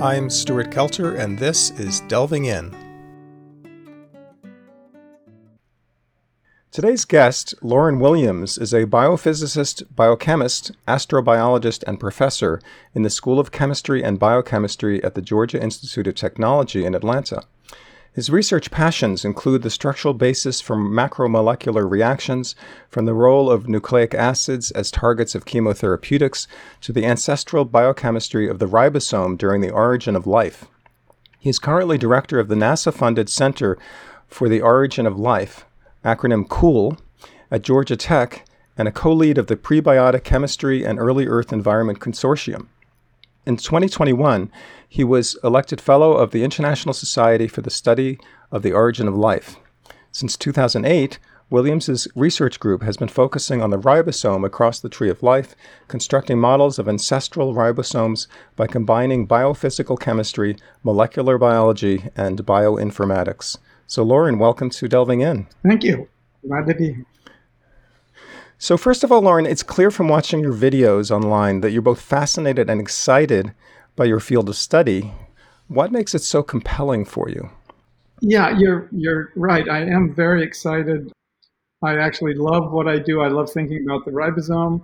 I'm Stuart Kelter, and this is Delving In. Today's guest, Loren Williams, is a biophysicist, biochemist, astrobiologist, and professor in the School of Chemistry and Biochemistry at the Georgia Institute of Technology in Atlanta. His research passions include the structural basis for macromolecular reactions, from the role of nucleic acids as targets of chemotherapeutics to the ancestral biochemistry of the ribosome during the origin of life. He is currently director of the NASA funded Center for the Origin of Life, acronym COOL, at Georgia Tech, and a co lead of the Prebiotic Chemistry and Early Earth Environment Consortium. In 2021, he was elected Fellow of the International Society for the Study of the Origin of Life. Since 2008, Williams's research group has been focusing on the ribosome across the tree of life, constructing models of ancestral ribosomes by combining biophysical chemistry, molecular biology, and bioinformatics. So, Loren, welcome to Delving In. Thank you. Glad to be here. So, first of all, Loren, it's clear from watching your videos online that you're both fascinated and excited by your field of study. What makes it so compelling for you? Yeah, you're you're right. I am very excited. I actually love what I do. I love thinking about the ribosome.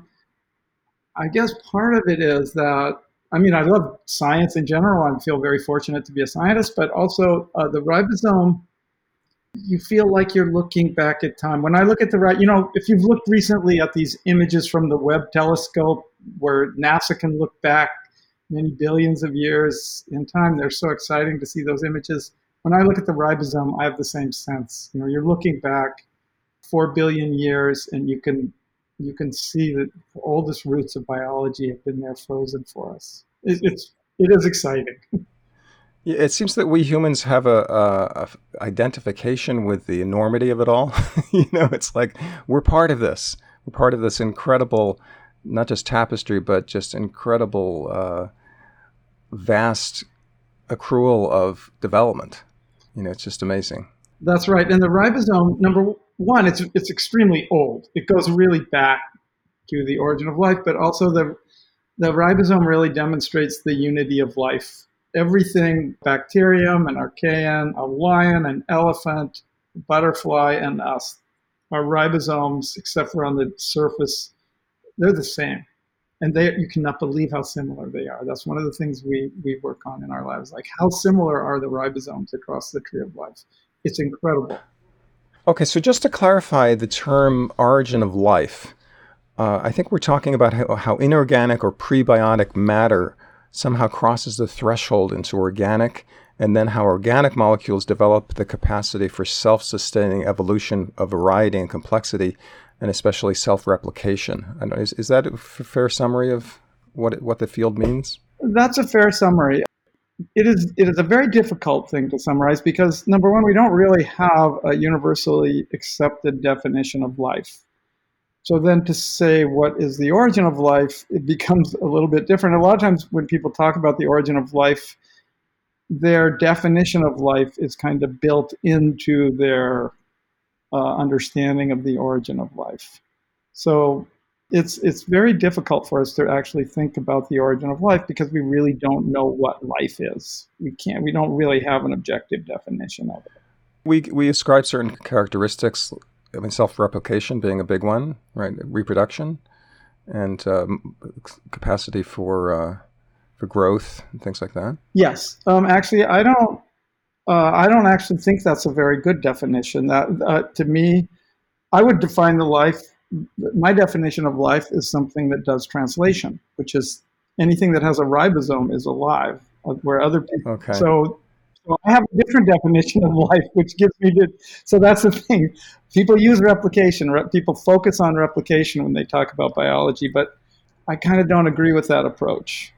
I guess part of it is that I mean I love science in general. I feel very fortunate to be a scientist, but also uh, the ribosome you feel like you're looking back at time. When I look at the right, you know, if you've looked recently at these images from the Webb telescope where NASA can look back many billions of years in time, they're so exciting to see those images. When I look at the ribosome, I have the same sense. You know, you're looking back four billion years and you can you can see that the oldest roots of biology have been there frozen for us. It, it's it is exciting. Yeah, it seems that we humans have a, a, a, identification with the enormity of it all. you know, it's like we're part of this. We're part of this incredible, not just tapestry, but just incredible, uh, vast accrual of development. You know, it's just amazing. That's right. And the ribosome, number one, it's it's extremely old. It goes really back to the origin of life, but also the the ribosome really demonstrates the unity of life everything bacterium and archaean, a lion, an elephant, butterfly, and us. Our ribosomes, except for on the surface, they're the same. And they, you cannot believe how similar they are. That's one of the things we, we work on in our lives. Like, how similar are the ribosomes across the tree of life? It's incredible. Okay, so just to clarify the term origin of life, uh, I think we're talking about how, how inorganic or prebiotic matter somehow crosses the threshold into organic, and then how organic molecules develop the capacity for self sustaining evolution of variety and complexity, and especially self replication. Is, is that a fair summary of what, it, what the field means? That's a fair summary. It is, it is a very difficult thing to summarize because, number one, we don't really have a universally accepted definition of life. So then to say what is the origin of life, it becomes a little bit different. A lot of times when people talk about the origin of life, their definition of life is kind of built into their uh, understanding of the origin of life. So it's it's very difficult for us to actually think about the origin of life because we really don't know what life is. We can't. We don't really have an objective definition of it. We we ascribe certain characteristics I mean, self-replication being a big one, right? Reproduction and um, capacity for uh, for growth and things like that. Yes, um, actually, I don't. Uh, I don't actually think that's a very good definition. That uh, to me, I would define the life. My definition of life is something that does translation, which is anything that has a ribosome is alive. Uh, where other people, okay. so so I have a different definition of life, which gives me the. So that's the thing. People use replication. Re, people focus on replication when they talk about biology, but I kind of don't agree with that approach.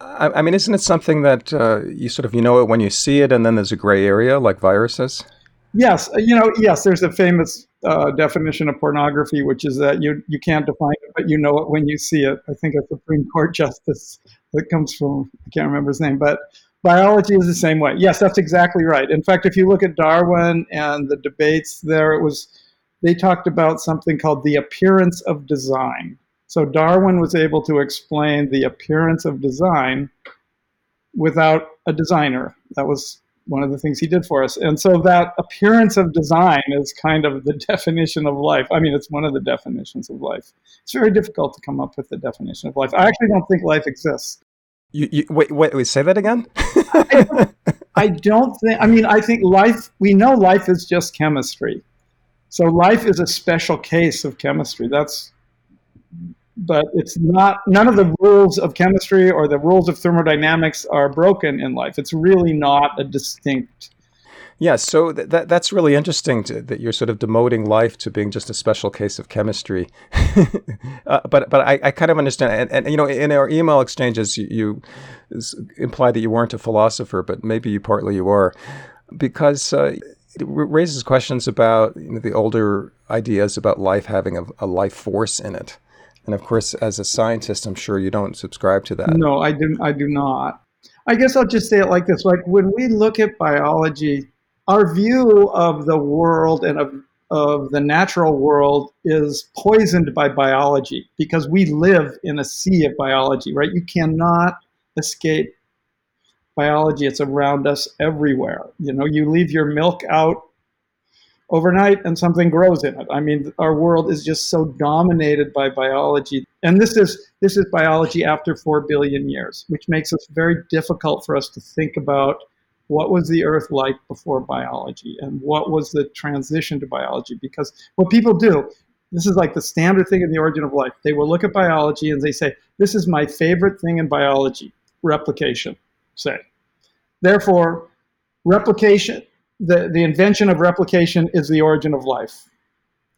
I, I mean, isn't it something that uh, you sort of you know it when you see it, and then there's a gray area like viruses? Yes, uh, you know, yes. There's a famous uh, definition of pornography, which is that you you can't define it, but you know it when you see it. I think a Supreme Court justice that comes from I can't remember his name, but biology is the same way. Yes, that's exactly right. In fact, if you look at Darwin and the debates there, it was they talked about something called the appearance of design. So Darwin was able to explain the appearance of design without a designer. That was one of the things he did for us. And so that appearance of design is kind of the definition of life. I mean, it's one of the definitions of life. It's very difficult to come up with the definition of life. I actually don't think life exists. You, you wait, wait, wait, say that again? I, don't, I don't think, I mean, I think life, we know life is just chemistry. So life is a special case of chemistry. That's but it's not none of the rules of chemistry or the rules of thermodynamics are broken in life it's really not a distinct yeah so th- that that's really interesting to, that you're sort of demoting life to being just a special case of chemistry uh, but but I, I, kind of understand and, and, you know in our email exchanges you, you implied that you weren't a philosopher but maybe you partly you are because uh, it raises questions about you know, the older ideas about life having a, a life force in it and of course, as a scientist, I'm sure you don't subscribe to that. No, I do. I do not. I guess I'll just say it like this: like when we look at biology, our view of the world and of of the natural world is poisoned by biology because we live in a sea of biology, right? You cannot escape biology. It's around us everywhere. You know, you leave your milk out overnight and something grows in it. I mean, our world is just so dominated by biology. And this is this is biology after 4 billion years, which makes it very difficult for us to think about what was the earth like before biology and what was the transition to biology because what people do this is like the standard thing in the origin of life. They will look at biology and they say, This is my favorite thing in biology replication, say. Therefore, replication the, the invention of replication is the origin of life.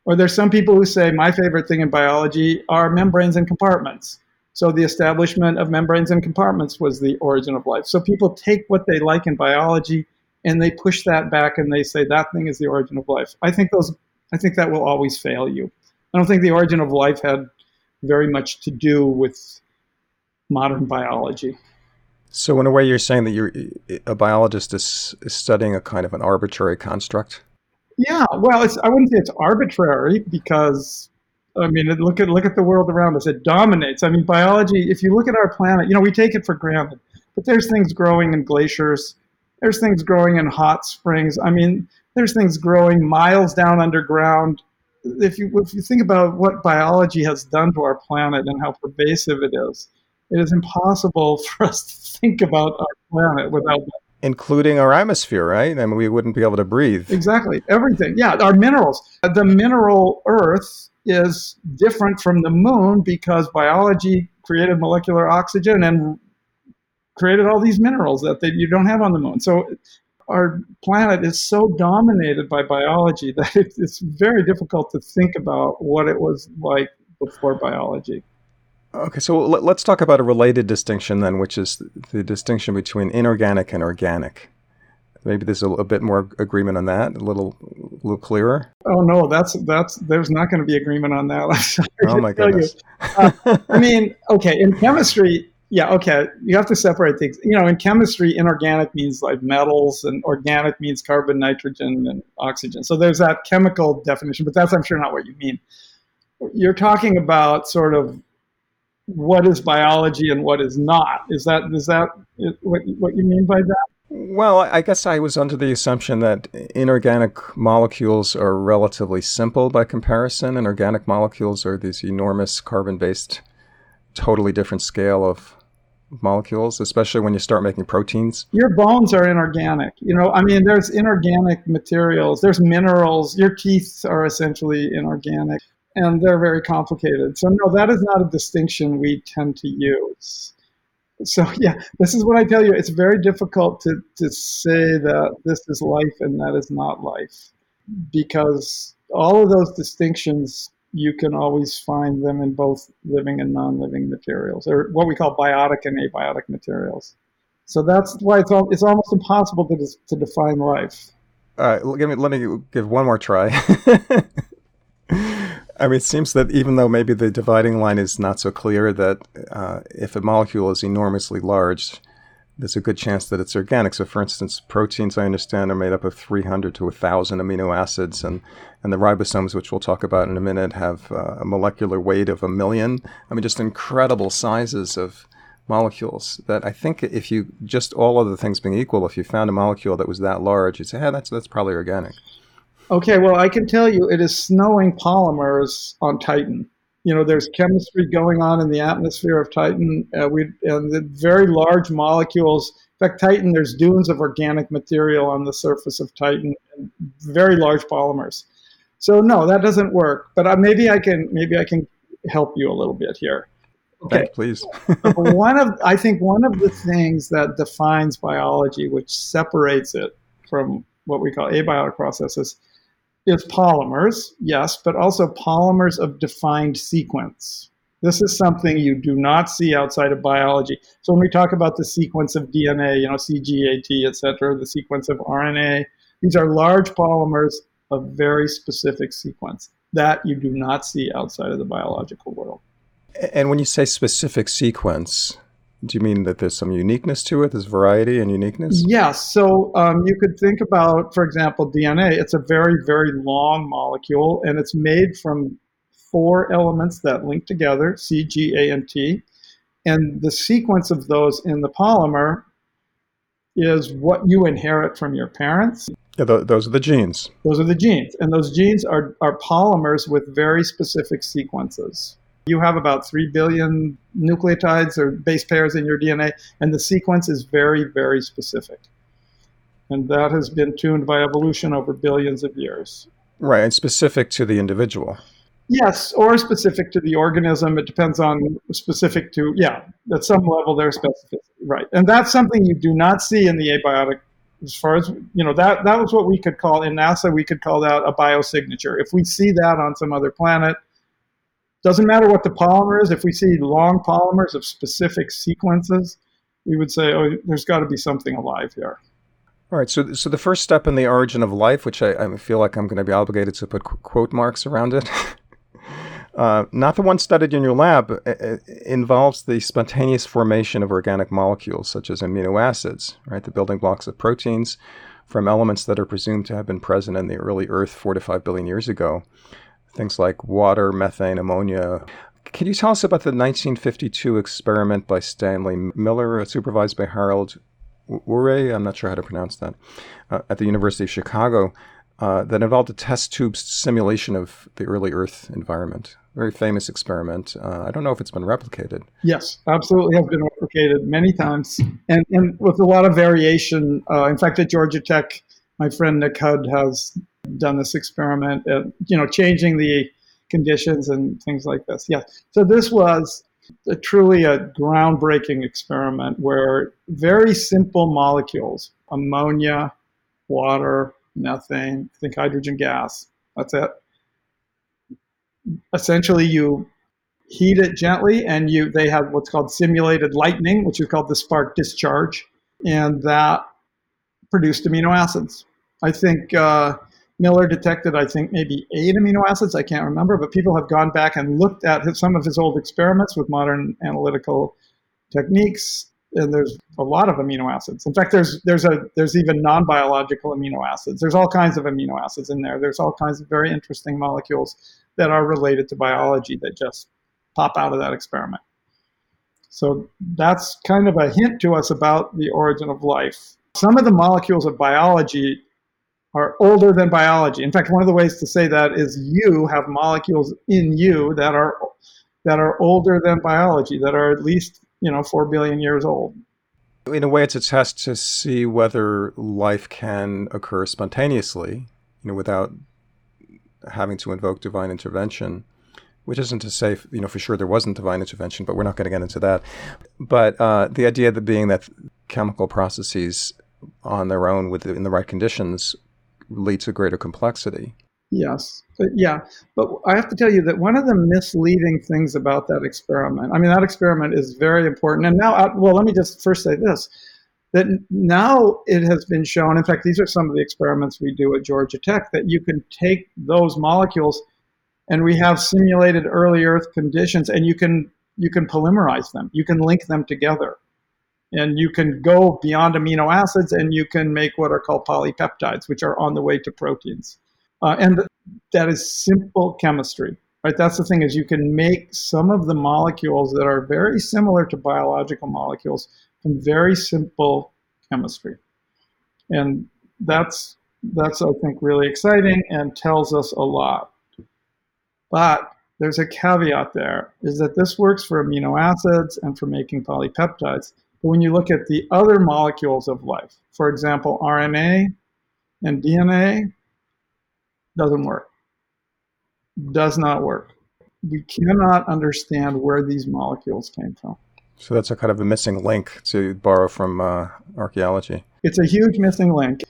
Or there's some people who say my favorite thing in biology are membranes and compartments. So the establishment of membranes and compartments was the origin of life. So people take what they like in biology and they push that back and they say that thing is the origin of life. I think those I think that will always fail you. I don't think the origin of life had very much to do with modern biology. So, in a way, you're saying that you're a biologist is, is studying a kind of an arbitrary construct. Yeah, well, I wouldn't say it's arbitrary because I mean, look at look at the world around us. It dominates. I mean, biology. If you look at our planet, you know, we take it for granted, but there's things growing in glaciers. There's things growing in hot springs. I mean, there's things growing miles down underground. If you if you think about what biology has done to our planet and how pervasive it is, it is impossible for us to think about our planet without that. Including our atmosphere, right? I mean, we wouldn't be able to breathe. Exactly. Everything. Yeah, our minerals. The mineral Earth is different from the moon because biology created molecular oxygen and created all these minerals that they, you don't have on the moon. So our planet is so dominated by biology that it's very difficult to think about what it was like before biology. Okay, so let's talk about a related distinction then, which is the distinction between inorganic and organic. Maybe there's a, a bit more agreement on that, a little, a little clearer. Oh no, that's that's there's not going to be agreement on that. oh my goodness. Uh, I mean, okay, in chemistry, yeah, okay, you have to separate things. You know, in chemistry, inorganic means like metals, and organic means carbon, nitrogen, and oxygen. So there's that chemical definition, but that's I'm sure not what you mean. You're talking about sort of what is biology and what is not. Is that is that what what you mean by that? Well, I guess I was under the assumption that inorganic molecules are relatively simple by comparison, and organic molecules are these enormous carbon-based, totally different scale of molecules, especially when you start making proteins. Your bones are inorganic. You know, I mean, there's inorganic materials, there's minerals. Your teeth are essentially inorganic and they're very complicated. So no, that is not a distinction we tend to use. So yeah, this is what I tell you. It's very difficult to, to say that this is life and that is not life because all of those distinctions you can always find them in both living and non-living materials or what we call biotic and abiotic materials. So that's why it's, all, it's almost impossible to, to define life. All right, let me, let me give one more try. I mean, it seems that even though maybe the dividing line is not so clear, that uh, if a molecule is enormously large, there's a good chance that it's organic. So, for instance, proteins, I understand, are made up of 300 to 1,000 amino acids, and, and the ribosomes, which we'll talk about in a minute, have uh, a molecular weight of a million. I mean, just incredible sizes of molecules that I think if you just all other things being equal, if you found a molecule that was that large, you'd say, hey, that's, that's probably organic. Okay, well, I can tell you it is snowing polymers on Titan. You know, there's chemistry going on in the atmosphere of Titan. Uh, we and the very large molecules. In fact, Titan, there's dunes of organic material on the surface of Titan, and very large polymers. So no, that doesn't work. But uh, maybe I can maybe I can help you a little bit here. Okay, please. one of I think one of the things that defines biology, which separates it from what we call abiotic processes, is polymers, yes, but also polymers of defined sequence. This is something you do not see outside of biology. So when we talk about the sequence of DNA, you know, CGAT, et cetera, the sequence of RNA, these are large polymers of very specific sequence that you do not see outside of the biological world. And when you say specific sequence, do you mean that there's some uniqueness to it? There's variety and uniqueness? Yes. So um, you could think about, for example, DNA. It's a very, very long molecule, and it's made from four elements that link together C, G, A, and T. And the sequence of those in the polymer is what you inherit from your parents. Yeah, th- those are the genes. Those are the genes. And those genes are, are polymers with very specific sequences. You have about 3 billion nucleotides or base pairs in your DNA, and the sequence is very, very specific. And that has been tuned by evolution over billions of years. Right, and specific to the individual. Yes, or specific to the organism. It depends on specific to, yeah, at some level there's specificity, right. And that's something you do not see in the abiotic as far as you know that that was what we could call in nasa we could call that a biosignature if we see that on some other planet doesn't matter what the polymer is. If we see long polymers of specific sequences, we would say, oh, there's got to be something alive here. All right. So, so the first step in the origin of life, which I, I feel like I'm going to be obligated to put quote marks around it, uh, not the one studied in your lab, uh, uh, involves the spontaneous formation of organic molecules such as amino acids, right, the building blocks of proteins, from elements that are presumed to have been present in the early Earth four to five billion years ago things like water, methane, ammonia. Can you tell us about the 1952 experiment by Stanley Miller, supervised by Harold Urey? I'm not sure how to pronounce that, uh, at the University of Chicago, uh, that involved a test tube simulation of the early Earth environment. Very famous experiment. Uh, I don't know if it's been replicated. Yes, absolutely has been replicated many times, and, and with a lot of variation. Uh, in fact, at Georgia Tech, my friend Nick Hud has done this experiment, at, you know, changing the conditions and things like this. Yeah. So this was a, truly a groundbreaking experiment where very simple molecules, ammonia, water, methane, I think hydrogen gas, that's it. Essentially, you heat it gently and you they have what's called simulated lightning, which is called the spark discharge, and that produced amino acids. I think uh, Miller detected, I think, maybe eight amino acids. I can't remember, but people have gone back and looked at his, some of his old experiments with modern analytical techniques, and there's a lot of amino acids. In fact, there's there's a there's even non-biological amino acids. There's all kinds of amino acids in there. There's all kinds of very interesting molecules that are related to biology that just pop out of that experiment. So that's kind of a hint to us about the origin of life. Some of the molecules of biology are older than biology. In fact, one of the ways to say that is you have molecules in you that are that are older than biology, that are at least you know four billion years old. In a way, it's a test to see whether life can occur spontaneously, you know, without having to invoke divine intervention. Which isn't to say, you know, for sure there wasn't divine intervention, but we're not going to get into that. But uh, the idea being that chemical processes on their own, with in the right conditions, lead to greater complexity. Yes, yeah, but I have to tell you that one of the misleading things about that experiment, I mean, that experiment is very important. And now, uh, well, let me just first say this that now it has been shown, in fact, these are some of the experiments we do at Georgia Tech, that you can take those molecules and we have simulated early Earth conditions and you can you can polymerize them, you can link them together and you can go beyond amino acids and you can make what are called polypeptides, which are on the way to proteins. Uh, and that is simple chemistry. Right? That's the thing is you can make some of the molecules that are very similar to biological molecules from very simple chemistry. And that's that's I think really exciting and tells us a lot. But there's a caveat there is that this works for amino acids and for making polypeptides. But when you look at the other molecules of life, for example, RNA and DNA, doesn't work. Does not work. We cannot understand where these molecules came from. So that's a kind of a missing link to borrow from uh, archaeology. It's a huge missing link.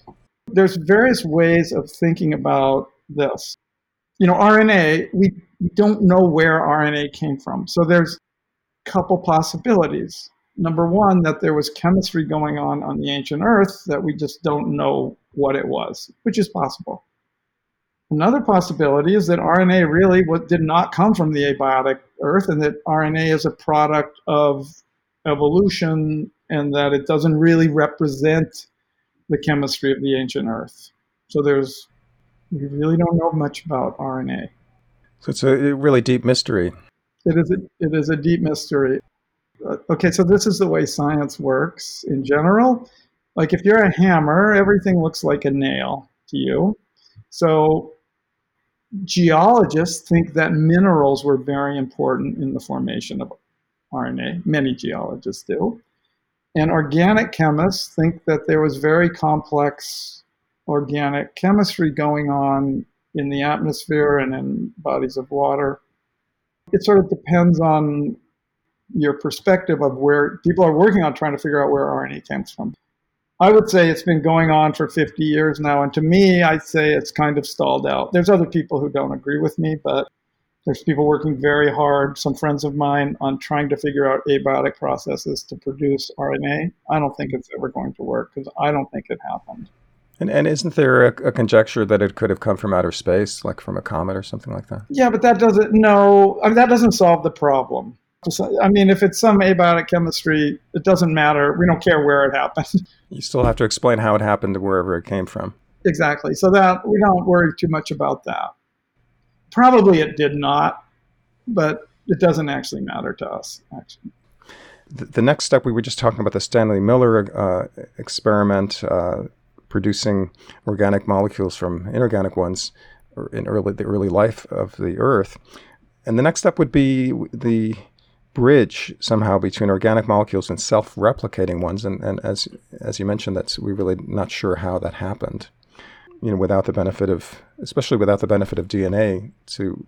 There's various ways of thinking about this. You know, RNA, we don't know where RNA came from. So there's a couple possibilities. Number one, that there was chemistry going on on the ancient Earth that we just don't know what it was, which is possible. Another possibility is that RNA really did not come from the abiotic Earth and that RNA is a product of evolution and that it doesn't really represent the chemistry of the ancient Earth. So there's, we really don't know much about RNA. So it's a really deep mystery. It is a, it is a deep mystery. Uh, okay, so this is the way science works in general. Like if you're a hammer, everything looks like a nail to you. So geologists think that minerals were very important in the formation of RNA. Many geologists do. And organic chemists think that there was very complex organic chemistry going on in the atmosphere and in bodies of water. It sort of depends on your perspective of where people are working on trying to figure out where RNA comes from. I would say it's been going on for 50 years now. And to me, I'd say it's kind of stalled out. There's other people who don't agree with me, but there's people working very hard, some friends of mine, on trying to figure out abiotic processes to produce RNA. I don't think it's ever going to work because I don't think it happened. And, and isn't there a, a, conjecture that it could have come from outer space, like from a comet or something like that? Yeah, but that doesn't no, I mean, that doesn't solve the problem. I mean, if it's some abiotic chemistry, it doesn't matter. We don't care where it happened. You still have to explain how it happened to wherever it came from. Exactly. So that we don't worry too much about that. Probably it did not, but it doesn't actually matter to us. Actually. The, the next step we were just talking about the Stanley Miller uh, experiment, uh, producing organic molecules from inorganic ones in early the early life of the Earth. And the next step would be the bridge somehow between organic molecules and self-replicating ones. And, and as as you mentioned, that's we're really not sure how that happened. You know, without the benefit of, especially without the benefit of DNA to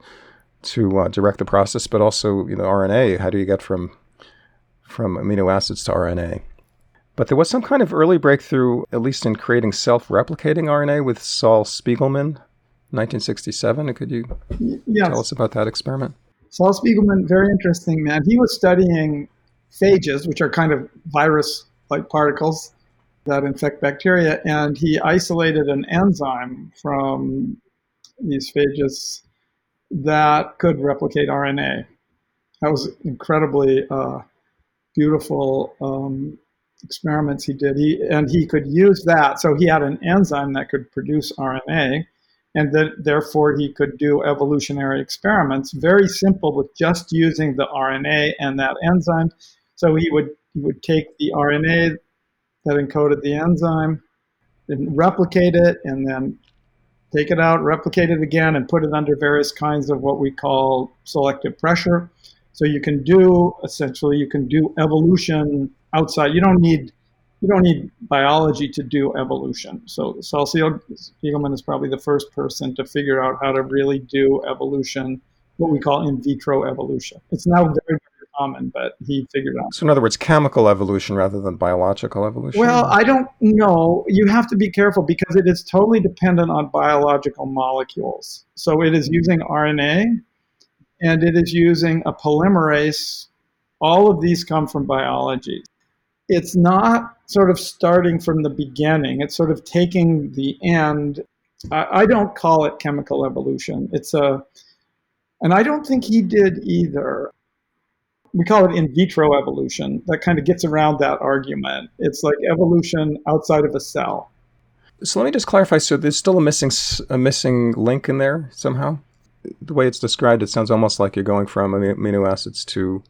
to uh, direct the process, but also you know RNA. How do you get from from amino acids to RNA? But there was some kind of early breakthrough, at least in creating self-replicating RNA, with Sol Spiegelman, 1967. Could you yes. tell us about that experiment? Sol Spiegelman, very interesting man. He was studying phages, which are kind of virus like particles that infect bacteria, and he isolated an enzyme from these phages that could replicate RNA. That was incredibly uh, beautiful um, experiments he did. He, and he could use that. So he had an enzyme that could produce RNA and that therefore he could do evolutionary experiments, very simple with just using the RNA and that enzyme. So he would he would take the RNA that encoded the enzyme replicate it, and then take it out, replicate it again, and put it under various kinds of what we call selective pressure. So you can do essentially you can do evolution outside. You don't need you don't need biology to do evolution. So Sol Spiegelman is probably the first person to figure out how to really do evolution, what we call in vitro evolution. It's now very, very common, but he figured out. So in other words, chemical evolution rather than biological evolution? Well, I don't know. You have to be careful because it is totally dependent on biological molecules. So it is using RNA and it is using a polymerase. All of these come from biology it's not sort of starting from the beginning. It's sort of taking the end. I, I, don't call it chemical evolution. It's a, and I don't think he did either. We call it in vitro evolution. That kind of gets around that argument. It's like evolution outside of a cell. So let me just clarify. So there's still a missing a missing link in there somehow. the way it's described, it sounds almost like you're going from amino acids to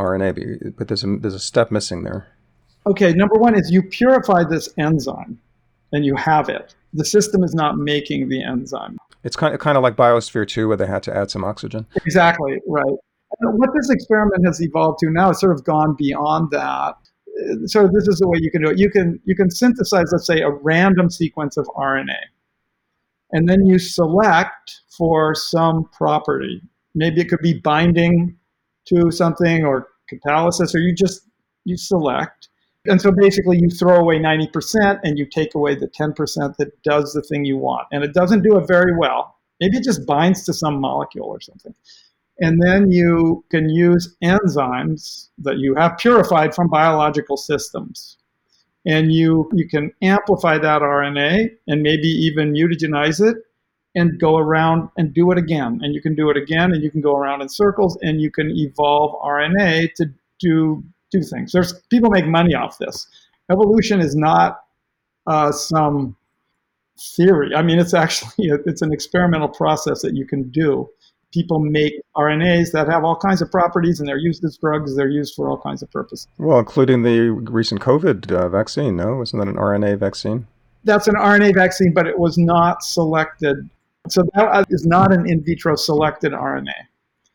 RNA, but there's a, there's a step missing there. Okay, number one is you purify this enzyme and you have it. The system is not making the enzyme. It's kind of, kind of like Biosphere 2, where they had to add some oxygen. Exactly, right. And what this experiment has evolved to now, it's sort of gone beyond that. So this is the way you can do it. You can you can synthesize, let's say, a random sequence of RNA, and then you select for some property. Maybe it could be binding to something or catalysis, or you just you select. And so basically, you throw away 90% and you take away the 10% that does the thing you want. And it doesn't do it very well. Maybe it just binds to some molecule or something. And then you can use enzymes that you have purified from biological systems. And you, you can amplify that RNA and maybe even mutagenize it and go around and do it again. And you can do it again and you can go around in circles and you can evolve RNA to do do things. There's people make money off this. Evolution is not uh, some theory. I mean, it's actually it's an experimental process that you can do. People make RNAs that have all kinds of properties, and they're used as drugs. They're used for all kinds of purposes. Well, including the recent COVID uh, vaccine. No, wasn't that an RNA vaccine? That's an RNA vaccine, but it was not selected so that is not an in vitro selected RNA.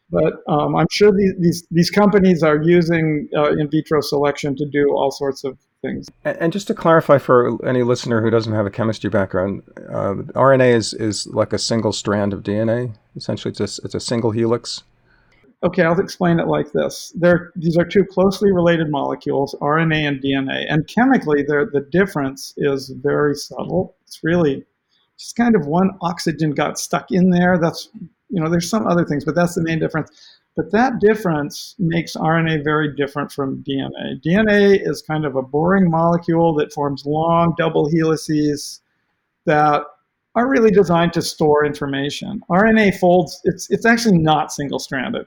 But um, I'm sure these, these, these companies are using uh, in vitro selection to do all sorts of things. And, just to clarify for any listener who doesn't have a chemistry background, uh, RNA is, is like a single strand of DNA. Essentially, it's a, it's a single helix. Okay, I'll explain it like this. They're, these are two closely related molecules, RNA and DNA. And chemically, the difference is very subtle. It's really just kind of one oxygen got stuck in there. That's, you know, there's some other things, but that's the main difference. But that difference makes RNA very different from DNA. DNA is kind of a boring molecule that forms long double helices that are really designed to store information. RNA folds, it's, it's actually not single stranded.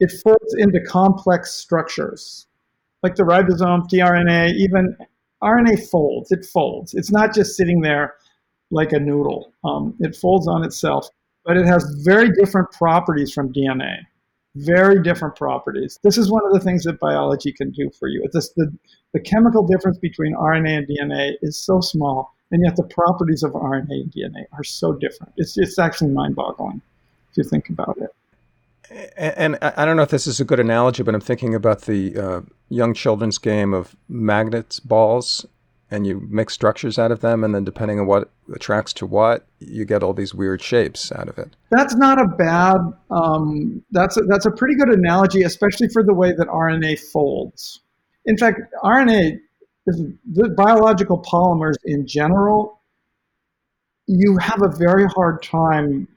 It folds into complex structures like the ribosome, tRNA, even RNA folds, it folds. It's not just sitting there like a noodle. Um, it folds on itself, but it has very different properties from DNA. Very different properties. This is one of the things that biology can do for you. It's the, the chemical difference between RNA and DNA is so small, and yet the properties of RNA and DNA are so different. It's, it's actually mind boggling if you think about it. And I don't know if this is a good analogy, but I'm thinking about the uh, young children's game of magnets balls and you make structures out of them, and then depending on what attracts to what, you get all these weird shapes out of it. That's not a bad. Um, that's a, that's a pretty good analogy, especially for the way that RNA folds. In fact, RNA is biological polymers in general. You have a very hard time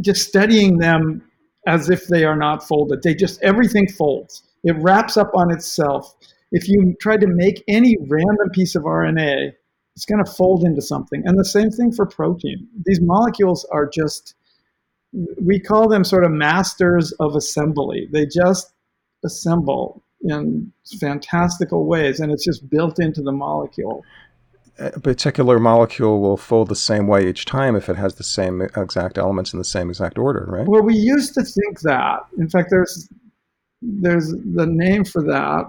just studying them as if they are not folded. They just everything folds. It wraps up on itself if you try to make any random piece of RNA, it's going to fold into something. And the same thing for protein. These molecules are just, we call them sort of masters of assembly. They just assemble in fantastical ways, and it's just built into the molecule. A particular molecule will fold the same way each time if it has the same exact elements in the same exact order, right? Well, we used to think that. In fact, there's there's the name for that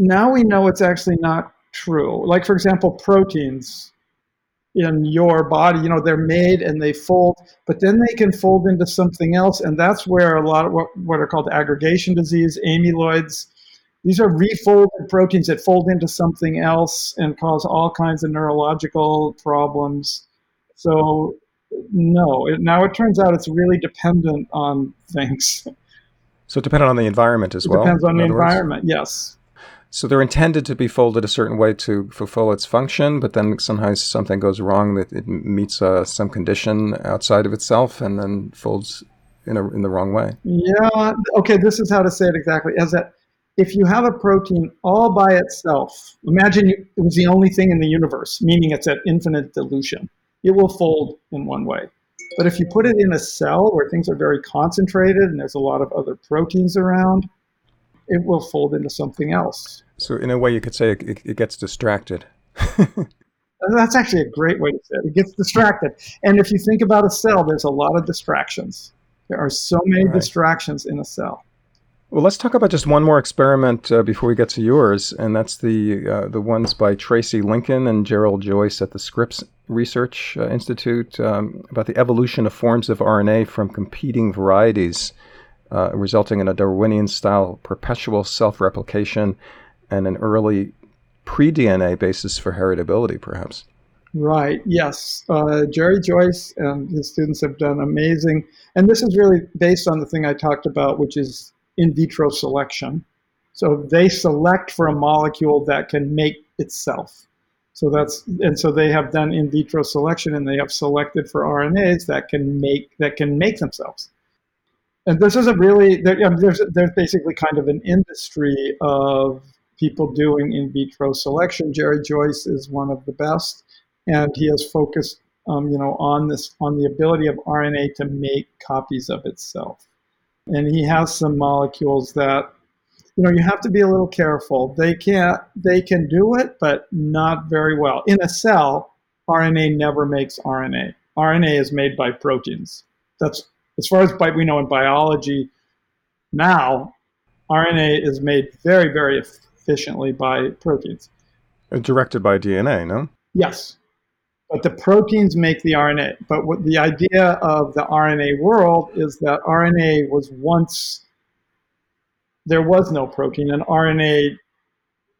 now we know it's actually not true. Like, for example, proteins in your body, you know, they're made and they fold, but then they can fold into something else. And that's where a lot of what, what are called aggregation disease, amyloids, these are refolded proteins that fold into something else and cause all kinds of neurological problems. So, no, it, now it turns out it's really dependent on things. So, dependent on the environment as it well? Depends on the environment, words? yes. So they're intended to be folded a certain way to fulfill its function, but then sometimes something goes wrong that it meets uh, some condition outside of itself and then folds in, a, in the wrong way. Yeah. Okay. This is how to say it exactly. Is that if you have a protein all by itself, imagine it was the only thing in the universe, meaning it's at infinite dilution, it will fold in one way. But if you put it in a cell where things are very concentrated and there's a lot of other proteins around, it will fold into something else. So, in a way, you could say it, it gets distracted. That's actually a great way to say it. It gets distracted. And if you think about a cell, there's a lot of distractions. There are so many right. distractions in a cell. Well, let's talk about just one more experiment uh, before we get to yours, and that's the uh, the ones by Tracey Lincoln and Gerald Joyce at the Scripps Research uh, Institute um, about the evolution of forms of RNA from competing varieties, uh, resulting in a Darwinian-style perpetual self-replication and an early pre-DNA basis for heritability, perhaps. Right. Yes. Uh, Jerry Joyce and his students have done amazing, and this is really based on the thing I talked about, which is in vitro selection. So they select for a molecule that can make itself. So that's and so they have done in vitro selection, and they have selected for RNAs that can make that can make themselves. And this is a really there, there's there's basically kind of an industry of people doing in vitro selection. Jerry Joyce is one of the best, and he has focused, um, you know, on this on the ability of RNA to make copies of itself. And he has some molecules that, you know, you have to be a little careful. They can they can do it, but not very well. In a cell, RNA never makes RNA. RNA is made by proteins. That's as far as we know in biology. Now, RNA is made very, very efficiently by proteins. Uh, directed by DNA, no? Yes. But the proteins make the RNA. But what the idea of the RNA world is that RNA was once there was no protein, and RNA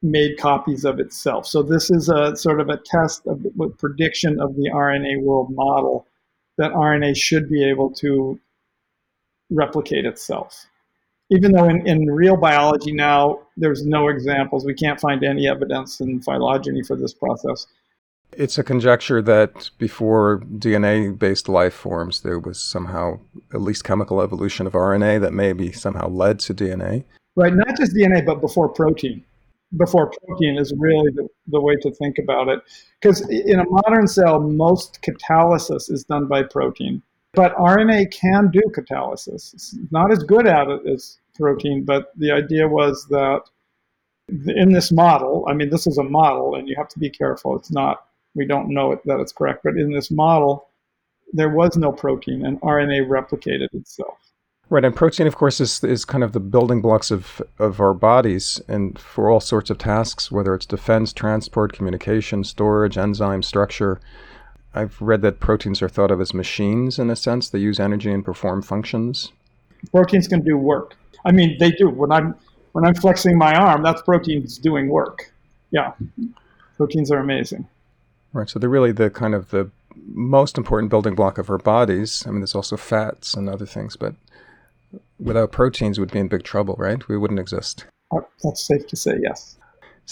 made copies of itself. So this is a sort of a test of the prediction of the RNA world model that RNA should be able to replicate itself even though in, in real biology now there's no examples, we can't find any evidence in phylogeny for this process. It's a conjecture that before DNA based life forms, there was somehow at least chemical evolution of RNA that maybe somehow led to DNA. Right, not just DNA, but before protein. Before protein is really the, the way to think about it. Because in a modern cell, most catalysis is done by protein. But RNA can do catalysis. It's not as good at it as protein, but the idea was that in this model, I mean, this is a model, and you have to be careful. It's not, we don't know it, that it's correct, but in this model, there was no protein, and RNA replicated itself. Right, and protein, of course, is is kind of the building blocks of of our bodies, and for all sorts of tasks, whether it's defense, transport, communication, storage, enzyme structure. I've read that proteins are thought of as machines in a sense. They use energy and perform functions. Proteins can do work. I mean, they do. When I'm when I'm flexing my arm, that's proteins doing work. Yeah, proteins are amazing. Right. So they're really the kind of the most important building block of our bodies. I mean, there's also fats and other things, but without proteins, we'd be in big trouble, right? We wouldn't exist. Uh, that's safe to say, yes.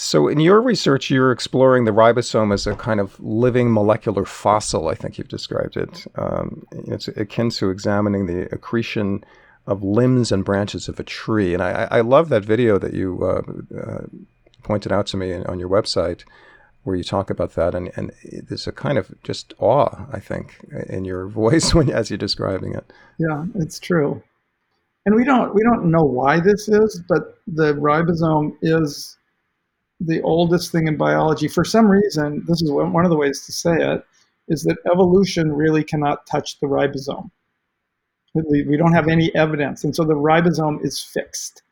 So, in your research, you're exploring the ribosome as a kind of living molecular fossil, I think you've described it. Um, it's akin to examining the accretion of limbs and branches of a tree. And I, I love that video that you uh, uh, pointed out to me on your website where you talk about that. And, and there's a kind of just awe, I think, in your voice when as you're describing it. Yeah, it's true. And we don't we don't know why this is, but the ribosome is the oldest thing in biology. For some reason, this is one of the ways to say it, is that evolution really cannot touch the ribosome. We don't have any evidence. And so the ribosome is fixed.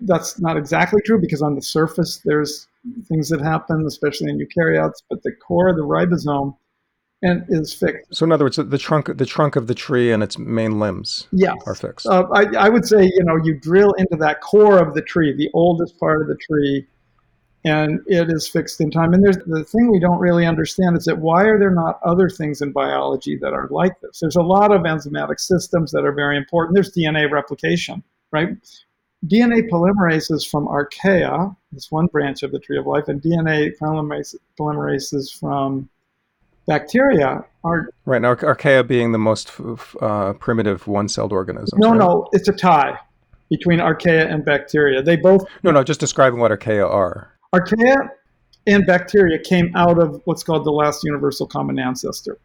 That's not exactly true because on the surface there's things that happen, especially in eukaryotes, but the core of the ribosome and is fixed. So in other words, the trunk the trunk of the tree and its main limbs yes. are fixed. Uh, I, I would say, you know, you drill into that core of the tree, the oldest part of the tree, and it is fixed in time. And there's the thing we don't really understand is that why are there not other things in biology that are like this? There's a lot of enzymatic systems that are very important. There's DNA replication, right? DNA polymerases from archaea, is one branch of the tree of life, and DNA polymerase, polymerases from bacteria are right now archaea being the most uh, primitive one-celled organism. No, right? no, it's a tie between archaea and bacteria. They both no, no, just describing what archaea are. Archaea and bacteria came out of what's called the last universal common ancestor.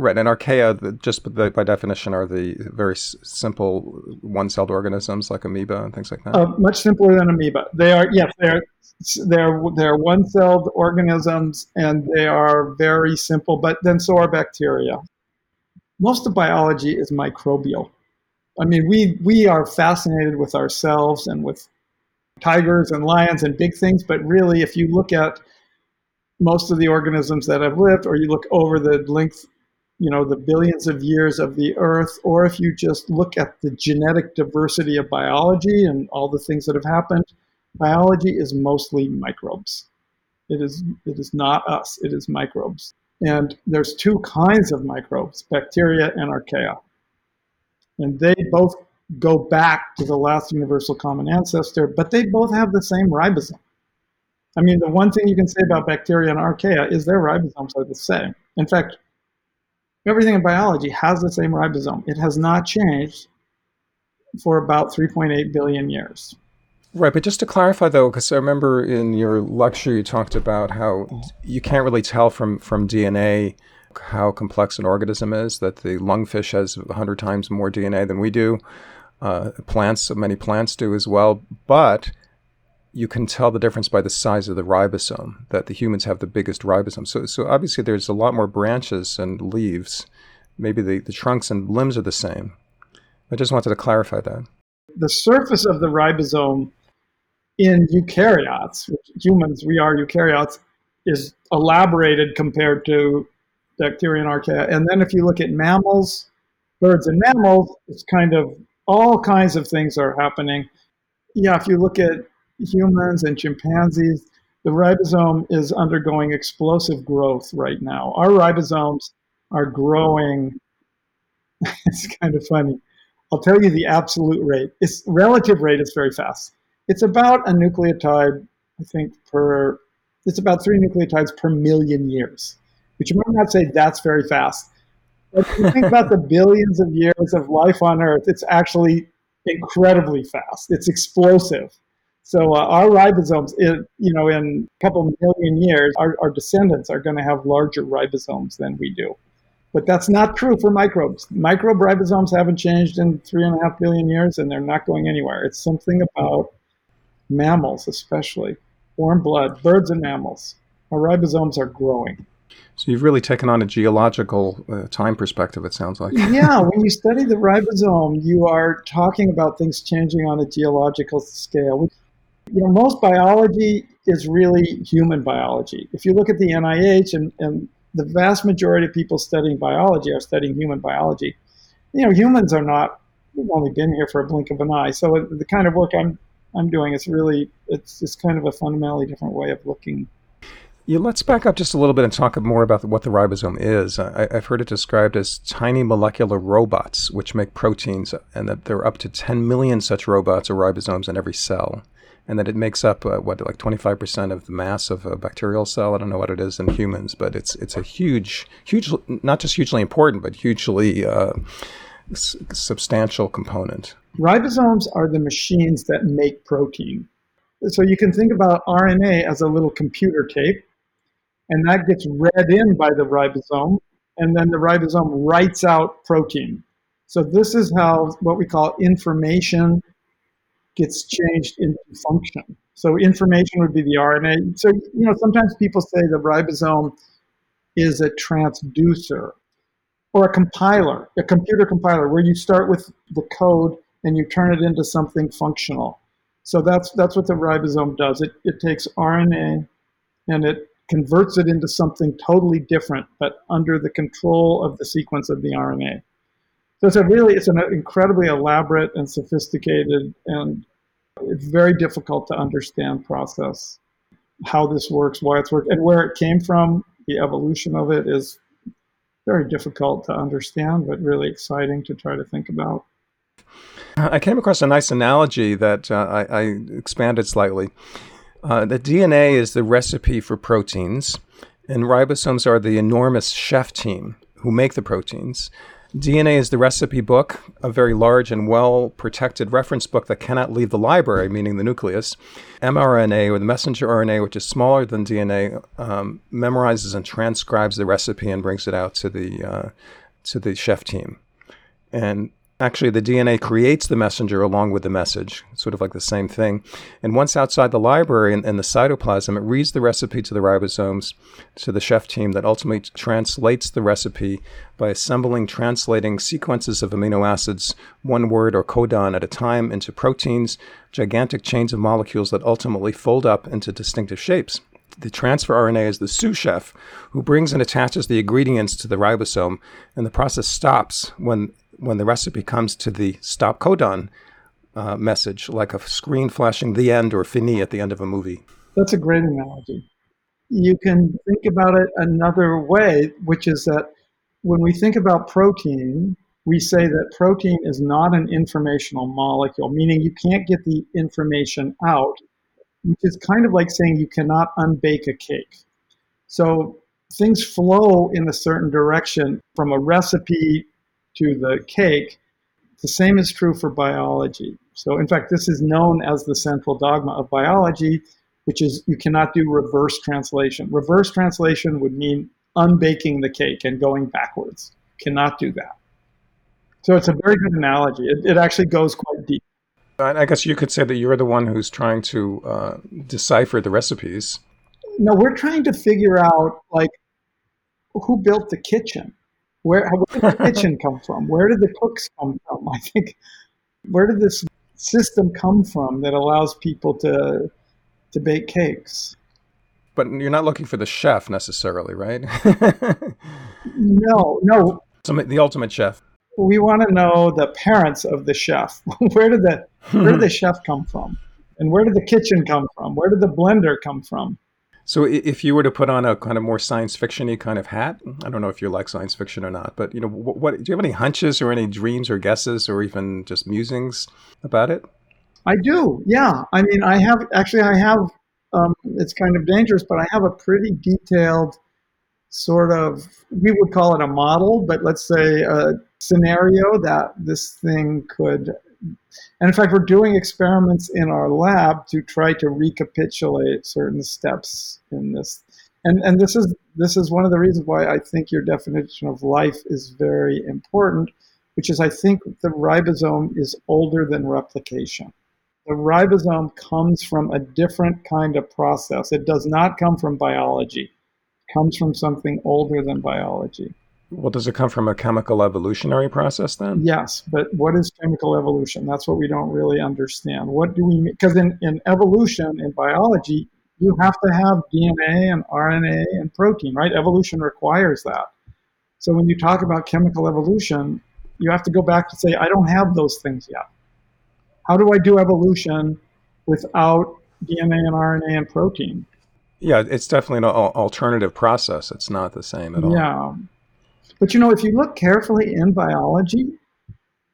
Right, and archaea, just by, by definition, are the very s- simple one-celled organisms like amoeba and things like that. Uh, much simpler than amoeba. They are yes, they're they're they're one-celled organisms, and they are very simple. But then so are bacteria. Most of biology is microbial. I mean, we we are fascinated with ourselves and with tigers and lions and big things, but really, if you look at most of the organisms that have lived, or you look over the length you know the billions of years of the earth or if you just look at the genetic diversity of biology and all the things that have happened biology is mostly microbes. It is it is not us it is microbes. And there's two kinds of microbes bacteria and archaea. And they both go back to the last universal common ancestor but they both have the same ribosome i mean the one thing you can say about bacteria and archaea is their ribosomes are the same in fact everything in biology has the same ribosome. It has not changed for about 3.8 billion years. Right, but just to clarify though, because I remember in your lecture you talked about how you can't really tell from, from DNA how complex an organism is, that the lungfish has 100 times more DNA than we do. Uh, plants, many plants do as well, but you can tell the difference by the size of the ribosome, that the humans have the biggest ribosome. So, so obviously there's a lot more branches and leaves. Maybe the, the trunks and limbs are the same. I just wanted to clarify that. The surface of the ribosome in eukaryotes, humans, we are eukaryotes, is elaborated compared to bacteria and archaea. And then if you look at mammals, birds and mammals, it's kind of all kinds of things are happening. Yeah, if you look at humans and chimpanzees, the ribosome is undergoing explosive growth right now. Our ribosomes are growing. it's kind of funny. I'll tell you the absolute rate. Its relative rate is very fast. It's about a nucleotide, I think, per, it's about three nucleotides per million years, which you might not say that's very fast. You think about the billions of years of life on Earth, it's actually incredibly fast. It's explosive. So uh, our ribosomes, in, you know, in a couple million years, our, our descendants are going to have larger ribosomes than we do. But that's not true for microbes. Microbe ribosomes haven't changed in three and a half billion years, and they're not going anywhere. It's something about mammals, especially warm blood, birds and mammals. Our ribosomes are growing. So you've really taken on a geological uh, time perspective, it sounds like. yeah, when you study the ribosome, you are talking about things changing on a geological scale, you know, most biology is really human biology. If you look at the NIH and, and the vast majority of people studying biology are studying human biology, you know, humans are not, we've only been here for a blink of an eye. So the kind of work I'm, I'm doing is really, it's just kind of a fundamentally different way of looking yeah, let's back up just a little bit and talk more about what the ribosome is. I, have heard it described as tiny molecular robots which make proteins, and that there are up to 10 million such robots or ribosomes in every cell and that it makes up uh, what like 25% of the mass of a bacterial cell. I don't know what it is in humans, but it's it's a huge, huge, not just hugely important, but hugely uh, s- substantial component. Ribosomes are the machines that make protein. So you can think about RNA as a little computer tape, and that gets read in by the ribosome, and then the ribosome writes out protein. So this is how what we call information gets changed into function. So information would be the RNA. So you know sometimes people say the ribosome is a transducer or a compiler, a computer compiler, where you start with the code and you turn it into something functional. So that's that's what the ribosome does. It it takes RNA and it converts it into something totally different, but under the control of the sequence of the RNA. So it's a really, it's an incredibly elaborate and sophisticated and very difficult to understand process. How this works, why it's worked, and where it came from, the evolution of it is very difficult to understand, but really exciting to try to think about. I came across a nice analogy that uh, I, I, expanded slightly. Uh, the DNA is the recipe for proteins, and ribosomes are the enormous chef team who make the proteins. DNA is the recipe book, a very large and well protected reference book that cannot leave the library, meaning the nucleus. mRNA, or the messenger RNA, which is smaller than DNA, um, memorizes and transcribes the recipe and brings it out to the, uh, to the chef team. And Actually, the DNA creates the messenger along with the message, sort of like the same thing. And once outside the library and, the cytoplasm, it reads the recipe to the ribosomes, to the chef team that ultimately translates the recipe by assembling, translating sequences of amino acids, one word or codon at a time, into proteins, gigantic chains of molecules that ultimately fold up into distinctive shapes the transfer RNA is the sous chef who brings and attaches the ingredients to the ribosome, and the process stops when when the recipe comes to the stop codon uh, message, like a screen flashing the end or fini at the end of a movie. That's a great analogy. You can think about it another way, which is that when we think about protein, we say that protein is not an informational molecule, meaning you can't get the information out, which is kind of like saying you cannot unbake a cake. So things flow in a certain direction from a recipe to the cake. The same is true for biology. So, in fact, this is known as the central dogma of biology, which is you cannot do reverse translation. Reverse translation would mean unbaking the cake and going backwards. Cannot do that. So, it's a very good analogy. It, it actually goes quite deep. I guess you could say that you're the one who's trying to uh, decipher the recipes. No, we're trying to figure out, like, who built the kitchen? Where, where did the kitchen come from? Where did the cooks come from? I think, where did this system come from that allows people to to bake cakes? But you're not looking for the chef necessarily, right? no, no. The ultimate chef. We want to know the parents of the chef. where did the where did the chef come from? And where did the kitchen come from? Where did the blender come from? So if you were to put on a kind of more science fictiony kind of hat, I don't know if you like science fiction or not, but you know, what, what, do you have any hunches or any dreams or guesses or even just musings about it? I do. Yeah. I mean, I have actually I have um, it's kind of dangerous, but I have a pretty detailed sort of we would call it a model, but let's say a scenario that this thing could and in fact, we're doing experiments in our lab to try to recapitulate certain steps in this. And, and this is this is one of the reasons why I think your definition of life is very important, which is I think the ribosome is older than replication. The ribosome comes from a different kind of process. It does not come from biology. It comes from something older than biology. Well, does it come from a chemical evolutionary process then? Yes, but what is chemical evolution? That's what we don't really understand. What do we mean? Because in, in evolution, in biology, you have to have DNA and RNA and protein, right? Evolution requires that. So when you talk about chemical evolution, you have to go back to say, I don't have those things yet. How do I do evolution without DNA and RNA and protein? Yeah, it's definitely an alternative process. It's not the same at all. Yeah. But you know, if you look carefully in biology,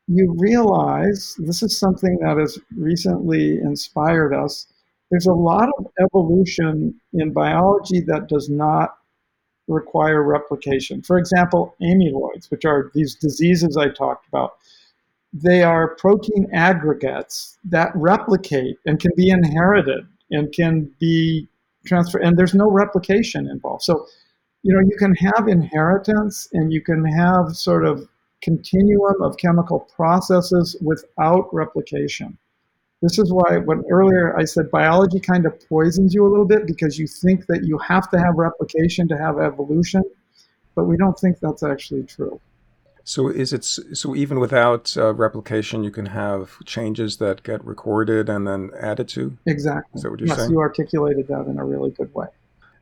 you realize this is something that has recently inspired us. There's a lot of evolution in biology that does not require replication. For example, amyloids, which are these diseases I talked about, they are protein aggregates that replicate and can be inherited and can be transferred, and there's no replication involved. So you know, you can have inheritance and you can have sort of continuum of chemical processes without replication. This is why when earlier I said biology kind of poisons you a little bit because you think that you have to have replication to have evolution, but we don't think that's actually true. So is it so even without uh, replication, you can have changes that get recorded and then added to? Exactly. Is that what you're yes, saying? you articulated that in a really good way.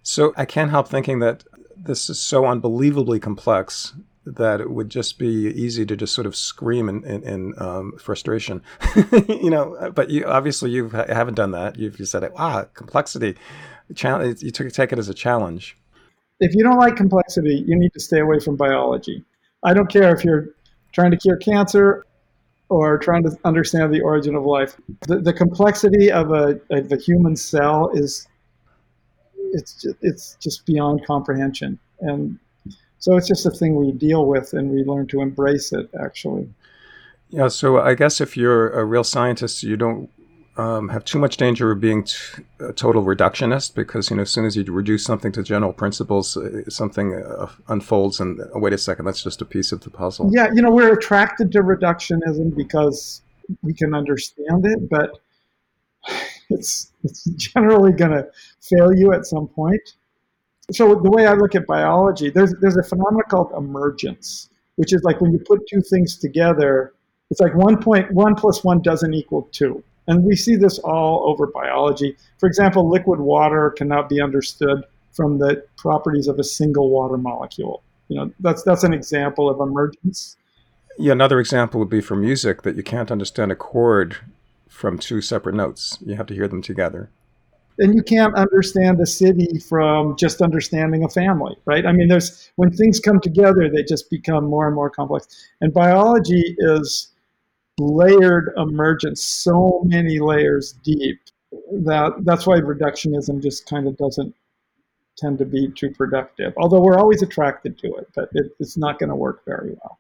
So I can't help thinking that this is so unbelievably complex that it would just be easy to just sort of scream in, in, in um, frustration, you know. But you obviously you haven't done that. You've you said, "Ah, complexity." You took take it as a challenge. If you don't like complexity, you need to stay away from biology. I don't care if you're trying to cure cancer or trying to understand the origin of life. The, the complexity of a, of a human cell is it's just, it's just beyond comprehension. And So it's just a thing we deal with and we learn to embrace it, actually. Yeah, so I guess if you're a real scientist, you don't um, have too much danger of being t- a total reductionist because you know as soon as you reduce something to general principles, uh, something uh, unfolds and uh, wait a second, that's just a piece of the puzzle. Yeah, you know we're attracted to reductionism because we can understand it, but it's it's generally going to fail you at some point. So the way I look at biology, there's there's a phenomenon called emergence, which is like when you put two things together, it's like one point one plus one doesn't equal two. And we see this all over biology. For example, liquid water cannot be understood from the properties of a single water molecule. You know, that's that's an example of emergence. Yeah, another example would be for music that you can't understand a chord from two separate notes. You have to hear them together. And you can't understand a city from just understanding a family, right? I mean, there's when things come together, they just become more and more complex. And biology is layered emergence, so many layers deep that that's why reductionism just kind of doesn't tend to be too productive. Although we're always attracted to it, but it, it's not going to work very well.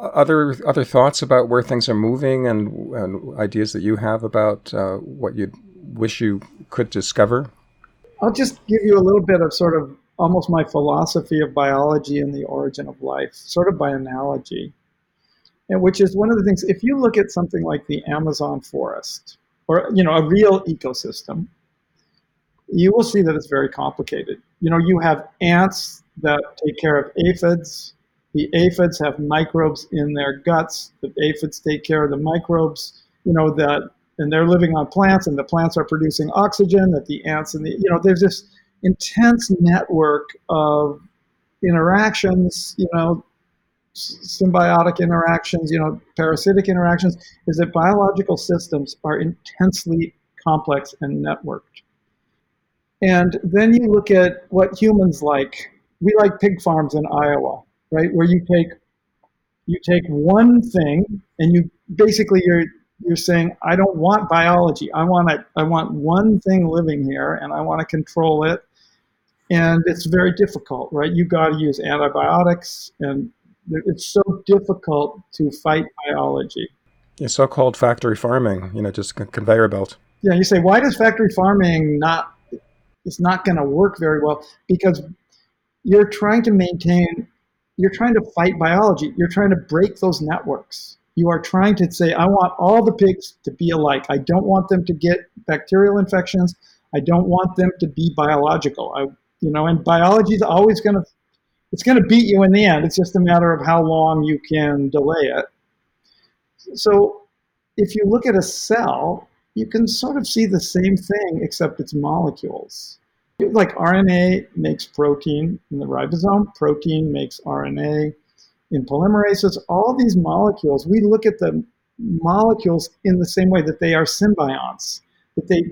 Other other thoughts about where things are moving and, and ideas that you have about uh, what you wish you could discover. I'll just give you a little bit of sort of almost my philosophy of biology and the origin of life, sort of by analogy and which is one of the things. If you look at something like the Amazon forest, or you know, a real ecosystem, you will see that it's very complicated. You know, you have ants that take care of aphids. The aphids have microbes in their guts. The aphids take care of the microbes. You know that, and they're living on plants, and the plants are producing oxygen. That the ants and the you know, there's this intense network of interactions. You know, symbiotic interactions, you know, parasitic interactions, is that biological systems are intensely complex and networked. And then you look at what humans like. We like pig farms in Iowa, right? Where you take you take one thing and you basically you're you're saying I don't want biology. I want a, I want one thing living here and I want to control it. And it's very difficult, right? You got to use antibiotics and it's so difficult to fight biology. Yeah, so-called factory farming, you know, just conveyor belt. Yeah, you say, why does factory farming not? It's not going to work very well because you're trying to maintain, you're trying to fight biology. You're trying to break those networks. You are trying to say, I want all the pigs to be alike. I don't want them to get bacterial infections. I don't want them to be biological. I, you know, and biology is always going to it's going to beat you in the end. It's just a matter of how long you can delay it. So if you look at a cell, you can sort of see the same thing except it's molecules. Like RNA makes protein in the ribosome, protein makes RNA in polymerases. All these molecules, we look at the molecules in the same way that they are symbionts. That they,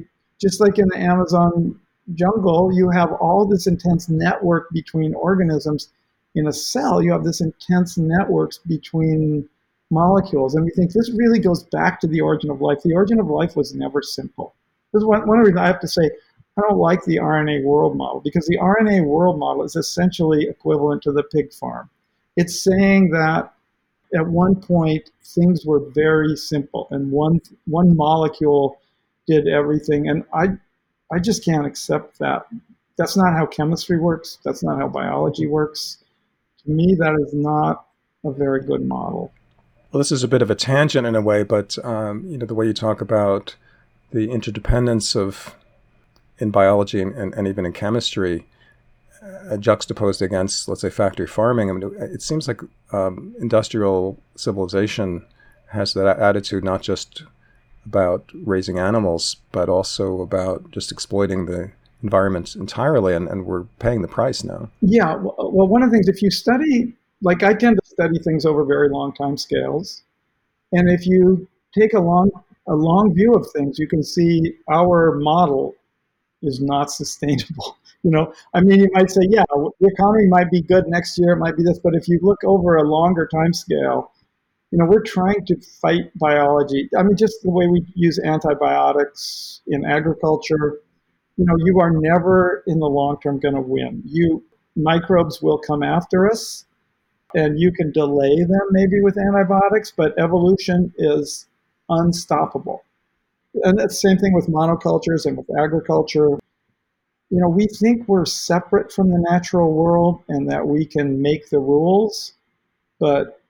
just like in the Amazon jungle, you have all this intense network between organisms. In a cell, you have this intense networks between molecules. And we think this really goes back to the origin of life. The origin of life was never simple. This is one, one reason I have to say I don't like the RNA world model because the RNA world model is essentially equivalent to the pig farm. It's saying that at one point things were very simple and one one molecule did everything. And I I just can't accept that. That's not how chemistry works. That's not how biology works. To me, that is not a very good model. Well, this is a bit of a tangent in a way, but um, you know the way you talk about the interdependence of in biology and, and, and even in chemistry, uh, juxtaposed against, let's say, factory farming. I mean, it seems like um, industrial civilization has that attitude, not just about raising animals, but also about just exploiting the environment entirely, and, and we're paying the price now. Yeah, well, one of the things, if you study, like I tend to study things over very long time scales, and if you take a long a long view of things, you can see our model is not sustainable. You know, I mean, you might say, yeah, the economy might be good next year, it might be this, but if you look over a longer time scale, you know, we're trying to fight biology. I mean, just the way we use antibiotics in agriculture, you know, you are never in the long term going to win. You microbes will come after us, and you can delay them maybe with antibiotics, but evolution is unstoppable. And that's the same thing with monocultures and with agriculture. You know, we think we're separate from the natural world and that we can make the rules, but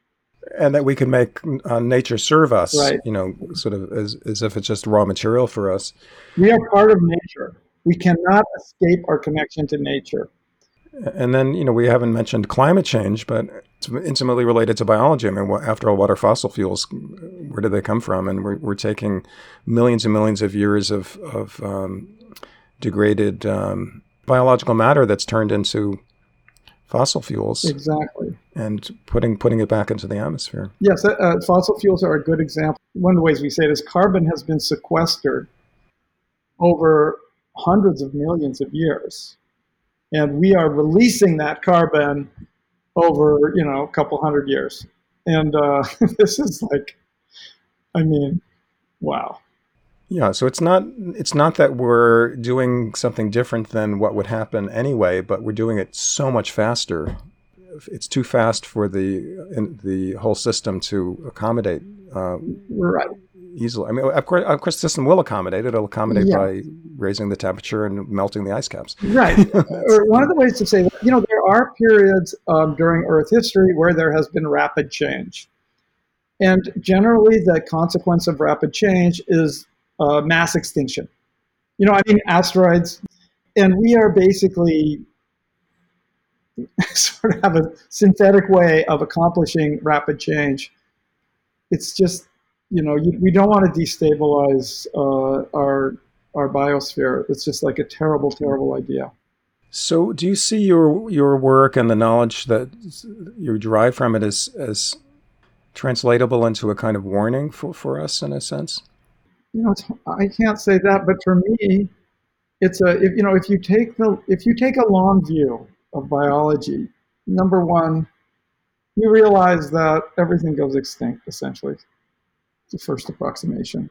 and that we can make uh, nature serve us, Right. you know, sort of as, as if it's just raw material for us. we are part of nature. We cannot escape our connection to nature. And then, you know, we haven't mentioned climate change, but it's intimately related to biology. I mean, after all, what are fossil fuels? Where do they come from? And we're, we're taking millions and millions of years of, of um, degraded um, biological matter that's turned into fossil fuels Exactly. and putting putting it back into the atmosphere. Yes, uh, uh, fossil fuels are a good example. One of the ways we say it is carbon has been sequestered over hundreds of millions of years, and we are releasing that carbon over you know a couple hundred years. And uh, this is like, I mean, wow. Yeah, so it's not it's not that we're doing something different than what would happen anyway, but we're doing it so much faster. It's too fast for the in, the whole system to accommodate uh, Right. easily. I mean, of course, of course, the system will accommodate. It'll accommodate Yeah. by raising the temperature and melting the ice caps. Right. one of the ways to say that, you know, there are periods um, during Earth history where there has been rapid change. And generally, the consequence of rapid change is uh, mass extinction. You know, I mean, asteroids. And we are basically sort of have a synthetic way of accomplishing rapid change. It's just, you know, you, we don't want to destabilize uh, our our biosphere. It's just like a terrible, terrible idea. So, do you see your your work and the knowledge that you derive from it as as translatable into a kind of warning for, for us in a sense? You know, I can't say that, but for me, it's a if, you know if you take the if you take a long view of biology, number one, you realize that everything goes extinct essentially. The first approximation,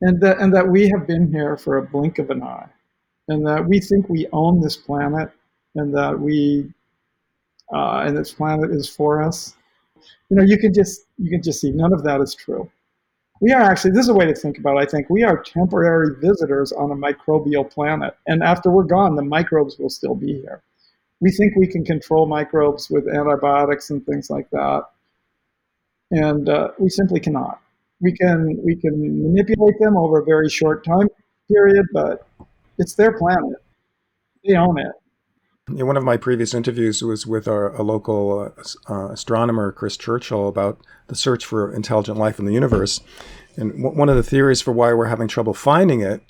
and that and that we have been here for a blink of an eye, and that we think we own this planet, and that we uh, and this planet is for us. You know, you can just you can just see none of that is true. We are actually this is a way to think about it. I think we are temporary visitors on a microbial planet, and after we're gone, the microbes will still be here. We think we can control microbes with antibiotics and things like that, and uh, we simply cannot. We can we can manipulate them over a very short time period, but it's their planet. They own it. Yeah, one of my previous interviews was with our, a local uh, uh, astronomer, Chris Churchill, about the search for intelligent life in the universe. And w- one of the theories for why we're having trouble finding it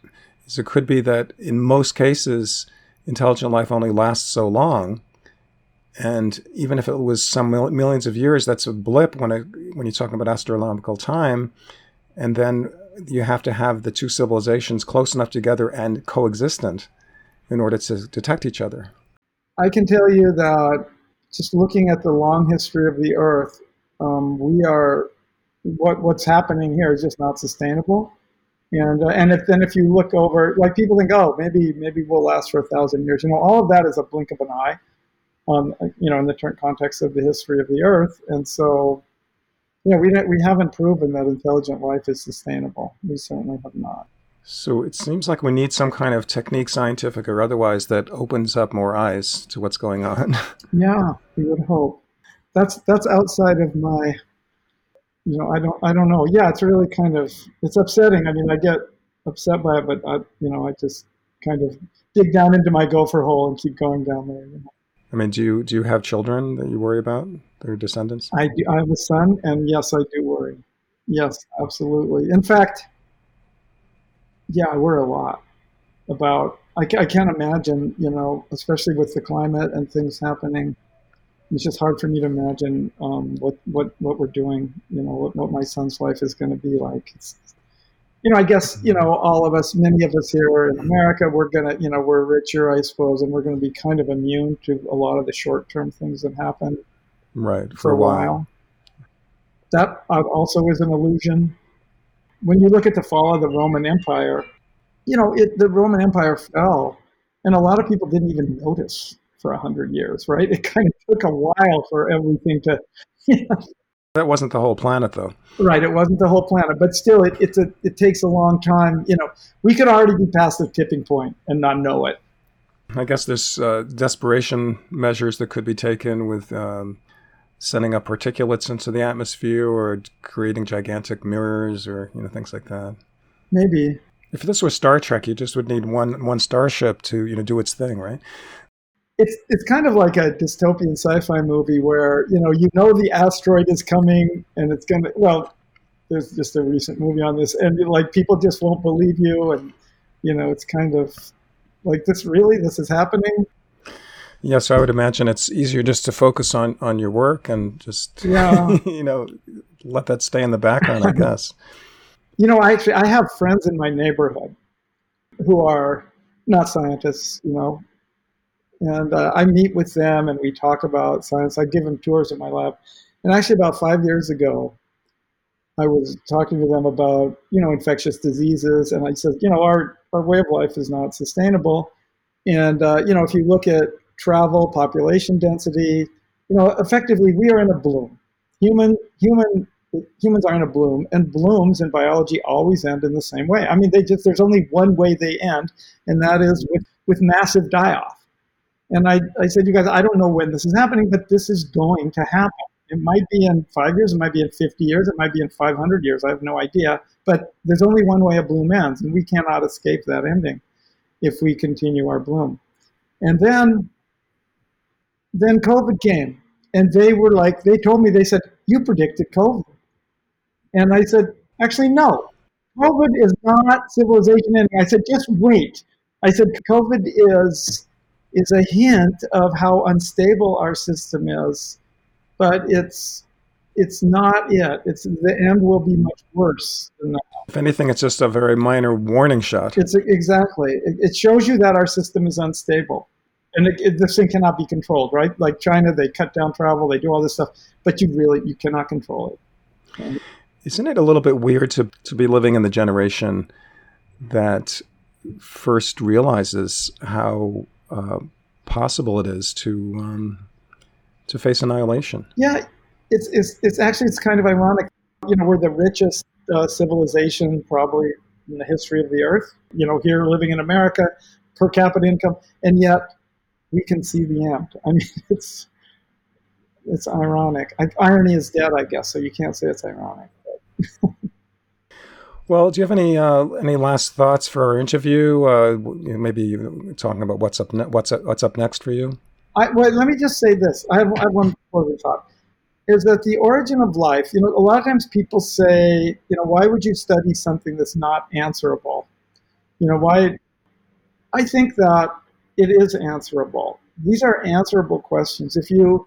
is it could be that in most cases, intelligent life only lasts so long. And even if it was some mil- millions of years, that's a blip when, it, when you're talking about astronomical time. And then you have to have the two civilizations close enough together and coexistent in order to detect each other. I can tell you that just looking at the long history of the Earth, um, we are what what's happening here is just not sustainable. And uh, and if then if you look over, like people think, oh, maybe maybe we'll last for a thousand years. You know, all of that is a blink of an eye. Um, you know, in the current context of the history of the Earth, and so yeah, we don't- we haven't proven that intelligent life is sustainable. We certainly have not. So it seems like we need some kind of technique, scientific or otherwise, that opens up more eyes to what's going on. Yeah, we would hope. That's that's outside of my, you know, I don't I don't know. Yeah, it's really kind of it's upsetting. I mean, I get upset by it, but I, you know, I just kind of dig down into my gopher hole and keep going down there. You know. I mean, do you do you have children that you worry about their descendants? I do, I have a son, and yes, I do worry. Yes, absolutely. In fact, yeah, I worry a lot about. I, I can't imagine, you know, especially with the climate and things happening. It's just hard for me to imagine um, what what what we're doing. You know, what, what my son's life is going to be like. It's, you know, I guess you know all of us, many of us here in America, we're gonna, you know, we're richer, I suppose, and we're going to be kind of immune to a lot of the short-term things that happen Right, for a while. That uh, also is an illusion. When you look at the fall of the Roman Empire, you know, it, the Roman Empire fell, and a lot of people didn't even notice for a hundred years, right? It kind of took a while for everything to. You know. That wasn't the whole planet, though. Right, it wasn't the whole planet, but still, it, it's a it takes a long time. You know, we could already be past the tipping point and not know it. I guess there's uh, desperation measures that could be taken with um, sending up particulates into the atmosphere or creating gigantic mirrors or you know things like that. Maybe. If this was Star Trek, you just would need one one starship to you know do its thing, right? It's it's kind of like a dystopian sci-fi movie where you know you know the asteroid is coming and it's gonna well, there's just a recent movie on this and like people just won't believe you and you know it's kind of like this really this is happening yeah, so I would imagine it's easier just to focus on on your work and just yeah. you know let that stay in the background, I guess. you know, I actually I have friends in my neighborhood who are not scientists, you know, and uh, I meet with them and we talk about science. I give them tours of my lab, and actually about five years ago, I was talking to them about you know infectious diseases, and I said, you know, our our way of life is not sustainable, and uh, you know, if you look at travel, population density. You know, effectively, we are in a bloom. Human, human, humans are in a bloom, and blooms in biology always end in the same way. I mean, they just there's only one way they end, and that is with with massive die-off. And I, I said, you guys, I don't know when this is happening, but this is going to happen. It might be in five years, it might be in 50 years, it might be in 500 years. I have no idea. But there's only one way a bloom ends, and we cannot escape that ending if we continue our bloom. And then then COVID came. And they were like, they told me, they said, you predicted COVID. And I said, actually, no. COVID is not civilization ending. I said, just wait. I said, COVID is, is a hint of how unstable our system is, but it's, it's not it. It's the end will be much worse than that. If anything, it's just a very minor warning shot. It's exactly. It, it shows you that our system is unstable and it, it, this thing cannot be controlled, right? Like China, they cut down travel, they do all this stuff, but you really you cannot control it. And Isn't it a little bit weird to to be living in the generation that first realizes how uh, possible it is to um, to face annihilation? Yeah, it's, it's it's actually it's kind of ironic. You know, we're the richest uh, civilization probably in the history of the earth. You know, here living in America, per capita income, and yet we can see the end. I mean, it's it's ironic. I, irony is dead, I guess, so you can't say it's ironic. well, do you have any uh, any last thoughts for our interview? Uh, maybe talking about what's up ne- what's up, what's up next for you. I, well, let me just say this. I have, I have one closing thought. Is that the origin of life? You know, a lot of times people say, you know, why would you study something that's not answerable? You know, why? I think that it is answerable. These are answerable questions. If you,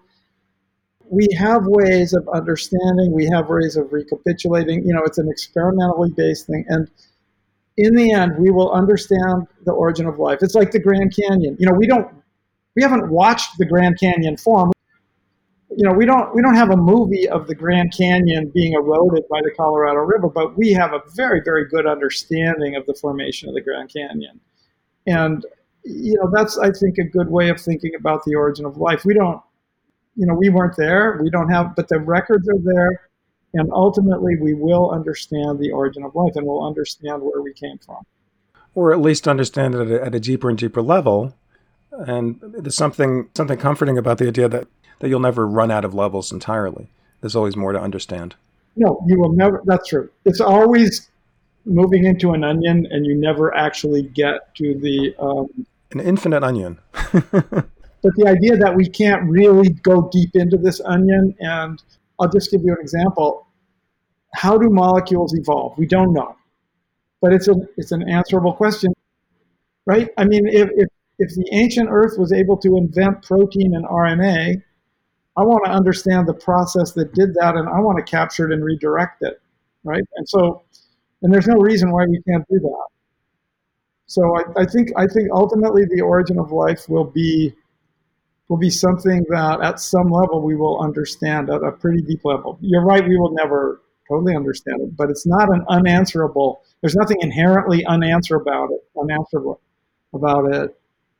we have ways of understanding, we have ways of recapitulating. You know, it's an experimentally based thing, and in the end, we will understand the origin of life. It's like the Grand Canyon. You know, we don't, we haven't watched the Grand Canyon form. You know, we don't we don't have a movie of the Grand Canyon being eroded by the Colorado River, but we have a very very good understanding of the formation of the Grand Canyon. And you know, that's I think a good way of thinking about the origin of life. We don't, you know, we weren't there. We don't have, but the records are there, and ultimately we will understand the origin of life, and we'll understand where we came from, or at least understand it at a, at a deeper and deeper level. And there's something something comforting about the idea that that you'll never run out of levels entirely. There's always more to understand. No, you will never. That's true. It's always moving into an onion, and you never actually get to the um, an infinite onion. but the idea that we can't really go deep into this onion, and I'll just give you an example. How do molecules evolve? We don't know, but it's a it's an answerable question, right? I mean, if if, if the ancient Earth was able to invent protein and RNA, I want to understand the process that did that, and I want to capture it and redirect it, right? And so, and there's no reason why we can't do that. So I, I, think I think ultimately the origin of life will be will be something that at some level we will understand at a pretty deep level. You're right, we will never totally understand it, but it's not an unanswerable. There's nothing inherently unanswerable about it, unanswerable about it.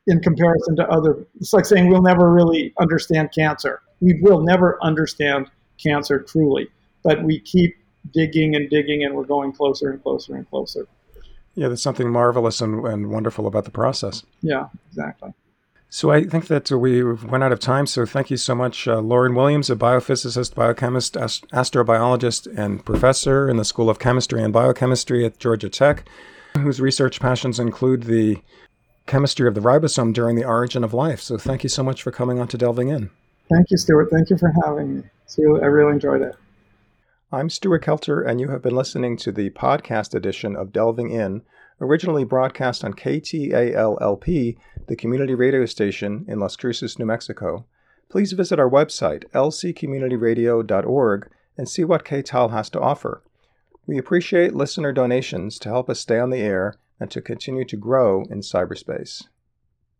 in comparison to other. It's like saying we'll never really understand cancer. We will never understand cancer truly, but we keep digging and digging, and we're going closer and closer and closer. Yeah, there's something marvelous and, and wonderful about the process. Yeah, exactly. So I think that we've run out of time. So thank you so much, uh, Loren Williams, a biophysicist, biochemist, ast- astrobiologist, and professor in the School of Chemistry and Biochemistry at Georgia Tech, whose research passions include the chemistry of the ribosome during the origin of life. So thank you so much for coming on to Delving In. Thank you, Stuart. Thank you for having me. So I really enjoyed it. I'm Stuart Kelter, and you have been listening to the podcast edition of Delving In originally broadcast on KTALLP, the community radio station in Las Cruces, New Mexico. Please visit our website, lccommunityradio.org, and see what KTAL has to offer. We appreciate listener donations to help us stay on the air and to continue to grow in cyberspace.